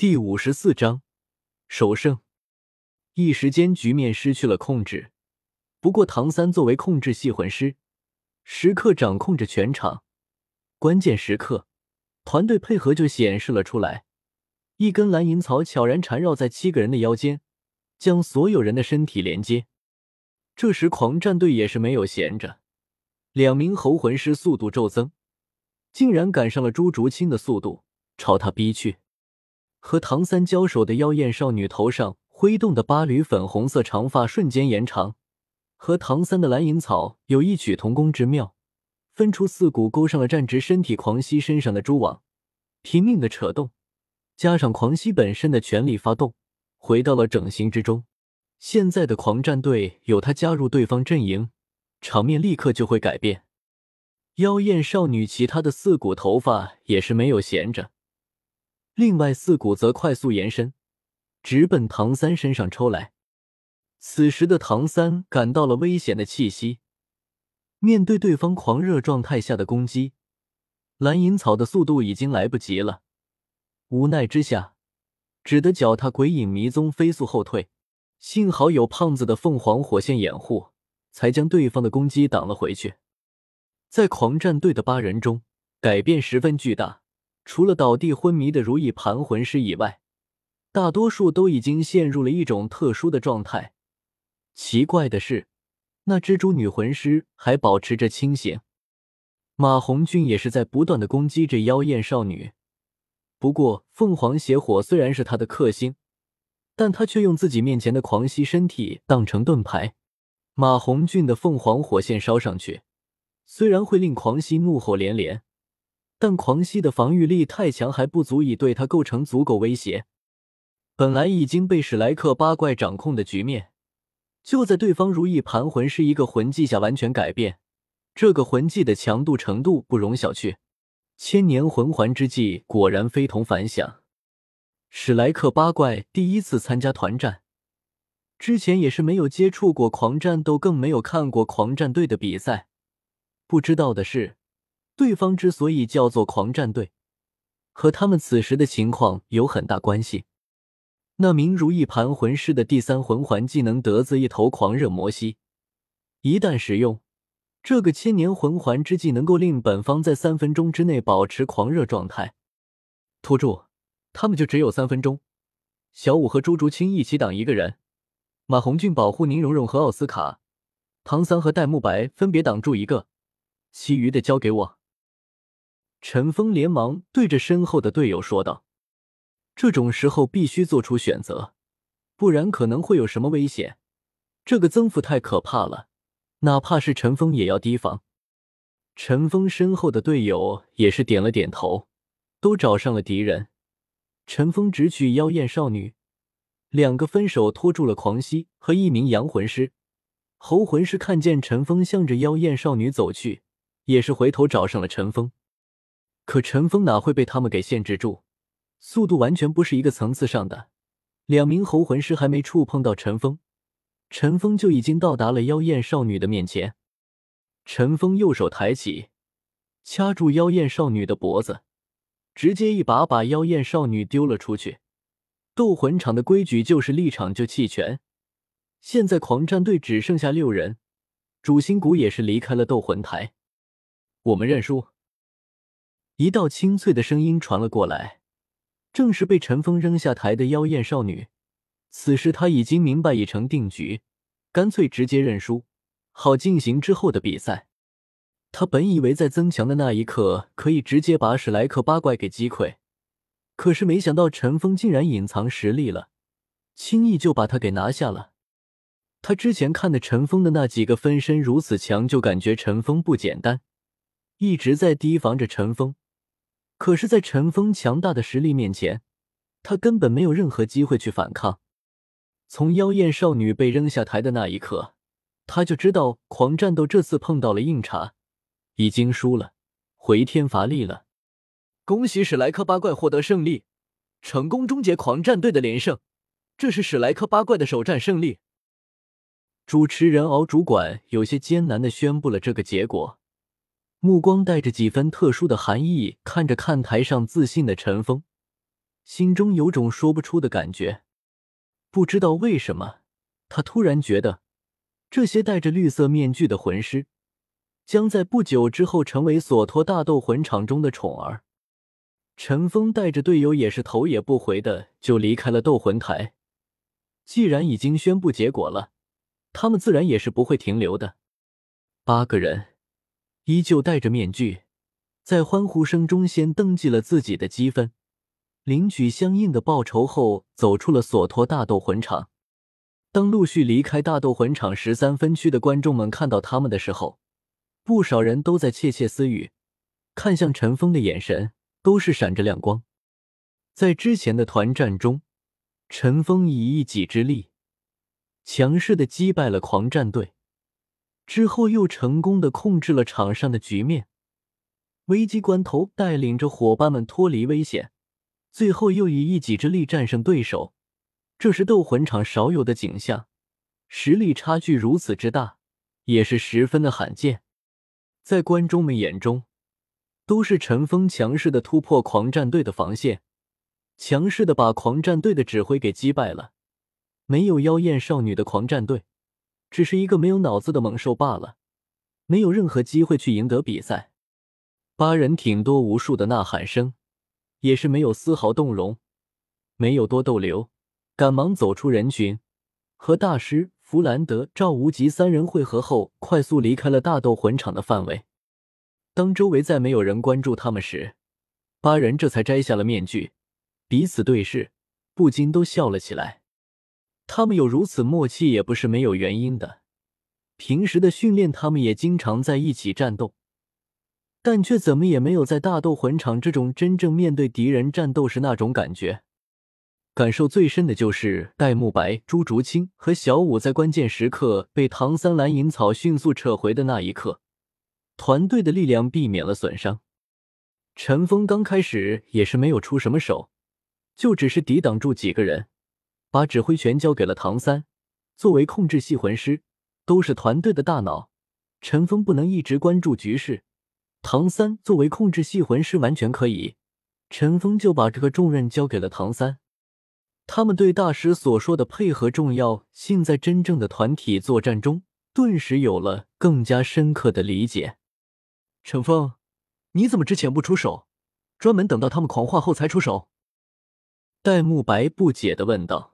第五十四章首胜。一时间局面失去了控制。不过唐三作为控制系魂师，时刻掌控着全场，关键时刻团队配合就显示了出来。一根蓝银草悄然缠绕在七个人的腰间，将所有人的身体连接。这时狂战队也是没有闲着，两名猴魂师速度骤增，竟然赶上了朱竹清的速度，朝他逼去。和唐三交手的妖艳少女头上挥动的八缕粉红色长发瞬间延长，和唐三的蓝银草有异曲同工之妙，分出四股勾上了站直身体狂吸身上的蛛网，拼命的扯动，加上狂吸本身的全力发动，回到了整形之中。现在的狂战队有他加入对方阵营，场面立刻就会改变。妖艳少女其他的四股头发也是没有闲着。另外四股则快速延伸，直奔唐三身上抽来。此时的唐三感到了危险的气息，面对对方狂热状态下的攻击，蓝银草的速度已经来不及了。无奈之下，只得脚踏鬼影迷踪，飞速后退。幸好有胖子的凤凰火线掩护，才将对方的攻击挡了回去。在狂战队的八人中，改变十分巨大。除了倒地昏迷的如意盘魂师以外，大多数都已经陷入了一种特殊的状态。奇怪的是，那蜘蛛女魂师还保持着清醒。马红俊也是在不断的攻击着妖艳少女。不过，凤凰邪火虽然是他的克星，但他却用自己面前的狂吸身体当成盾牌。马红俊的凤凰火线烧上去，虽然会令狂蜥怒吼连连。但狂蜥的防御力太强，还不足以对他构成足够威胁。本来已经被史莱克八怪掌控的局面，就在对方如意盘魂师一个魂技下完全改变。这个魂技的强度程度不容小觑，千年魂环之技果然非同凡响。史莱克八怪第一次参加团战，之前也是没有接触过狂战斗，更没有看过狂战队的比赛，不知道的是。对方之所以叫做狂战队，和他们此时的情况有很大关系。那名如意盘魂师的第三魂环技能得自一头狂热魔蜥，一旦使用，这个千年魂环之技能够令本方在三分钟之内保持狂热状态。拖住，他们就只有三分钟。小五和朱竹清一起挡一个人，马红俊保护宁荣荣和奥斯卡，唐三和戴沐白分别挡住一个，其余的交给我。陈峰连忙对着身后的队友说道：“这种时候必须做出选择，不然可能会有什么危险。这个增幅太可怕了，哪怕是陈峰也要提防。”陈峰身后的队友也是点了点头，都找上了敌人。陈峰直取妖艳少女，两个分手拖住了狂蜥和一名阳魂师。猴魂师看见陈峰向着妖艳少女走去，也是回头找上了陈峰。可陈峰哪会被他们给限制住？速度完全不是一个层次上的。两名猴魂师还没触碰到陈峰，陈峰就已经到达了妖艳少女的面前。陈峰右手抬起，掐住妖艳少女的脖子，直接一把把妖艳少女丢了出去。斗魂场的规矩就是立场就弃权。现在狂战队只剩下六人，主心骨也是离开了斗魂台。我们认输。一道清脆的声音传了过来，正是被陈峰扔下台的妖艳少女。此时她已经明白已成定局，干脆直接认输，好进行之后的比赛。他本以为在增强的那一刻可以直接把史莱克八怪给击溃，可是没想到陈峰竟然隐藏实力了，轻易就把他给拿下了。他之前看的陈峰的那几个分身如此强，就感觉陈峰不简单，一直在提防着陈峰。可是，在陈峰强大的实力面前，他根本没有任何机会去反抗。从妖艳少女被扔下台的那一刻，他就知道狂战斗这次碰到了硬茬，已经输了，回天乏力了。恭喜史莱克八怪获得胜利，成功终结狂战队的连胜，这是史莱克八怪的首战胜利。主持人敖主管有些艰难的宣布了这个结果。目光带着几分特殊的寒意，看着看台上自信的陈峰，心中有种说不出的感觉。不知道为什么，他突然觉得，这些戴着绿色面具的魂师，将在不久之后成为索托大斗魂场中的宠儿。陈峰带着队友也是头也不回的就离开了斗魂台。既然已经宣布结果了，他们自然也是不会停留的。八个人依旧戴着面具，在欢呼声中先登记了自己的积分。领取相应的报酬后，走出了索托大斗魂场。当陆续离开大斗魂场十三分区的观众们看到他们的时候，不少人都在窃窃私语，看向陈峰的眼神都是闪着亮光。在之前的团战中，陈峰以一己之力强势的击败了狂战队，之后又成功的控制了场上的局面，危机关头带领着伙伴们脱离危险。最后又以一己之力战胜对手，这是斗魂场少有的景象，实力差距如此之大，也是十分的罕见。在观众们眼中，都是陈峰强势的突破狂战队的防线，强势的把狂战队的指挥给击败了。没有妖艳少女的狂战队，只是一个没有脑子的猛兽罢了，没有任何机会去赢得比赛。八人挺多，无数的呐喊声。也是没有丝毫动容，没有多逗留，赶忙走出人群，和大师弗兰德、赵无极三人会合后，快速离开了大斗魂场的范围。当周围再没有人关注他们时，八人这才摘下了面具，彼此对视，不禁都笑了起来。他们有如此默契，也不是没有原因的。平时的训练，他们也经常在一起战斗。但却怎么也没有在大斗魂场这种真正面对敌人战斗时那种感觉。感受最深的就是戴沐白、朱竹清和小舞在关键时刻被唐三蓝银草迅速撤回的那一刻，团队的力量避免了损伤。陈峰刚开始也是没有出什么手，就只是抵挡住几个人，把指挥权交给了唐三。作为控制系魂师，都是团队的大脑，陈峰不能一直关注局势。唐三作为控制系魂师，完全可以。陈峰就把这个重任交给了唐三。他们对大师所说的配合重要性，在真正的团体作战中，顿时有了更加深刻的理解。陈峰，你怎么之前不出手，专门等到他们狂化后才出手？戴沐白不解的问道。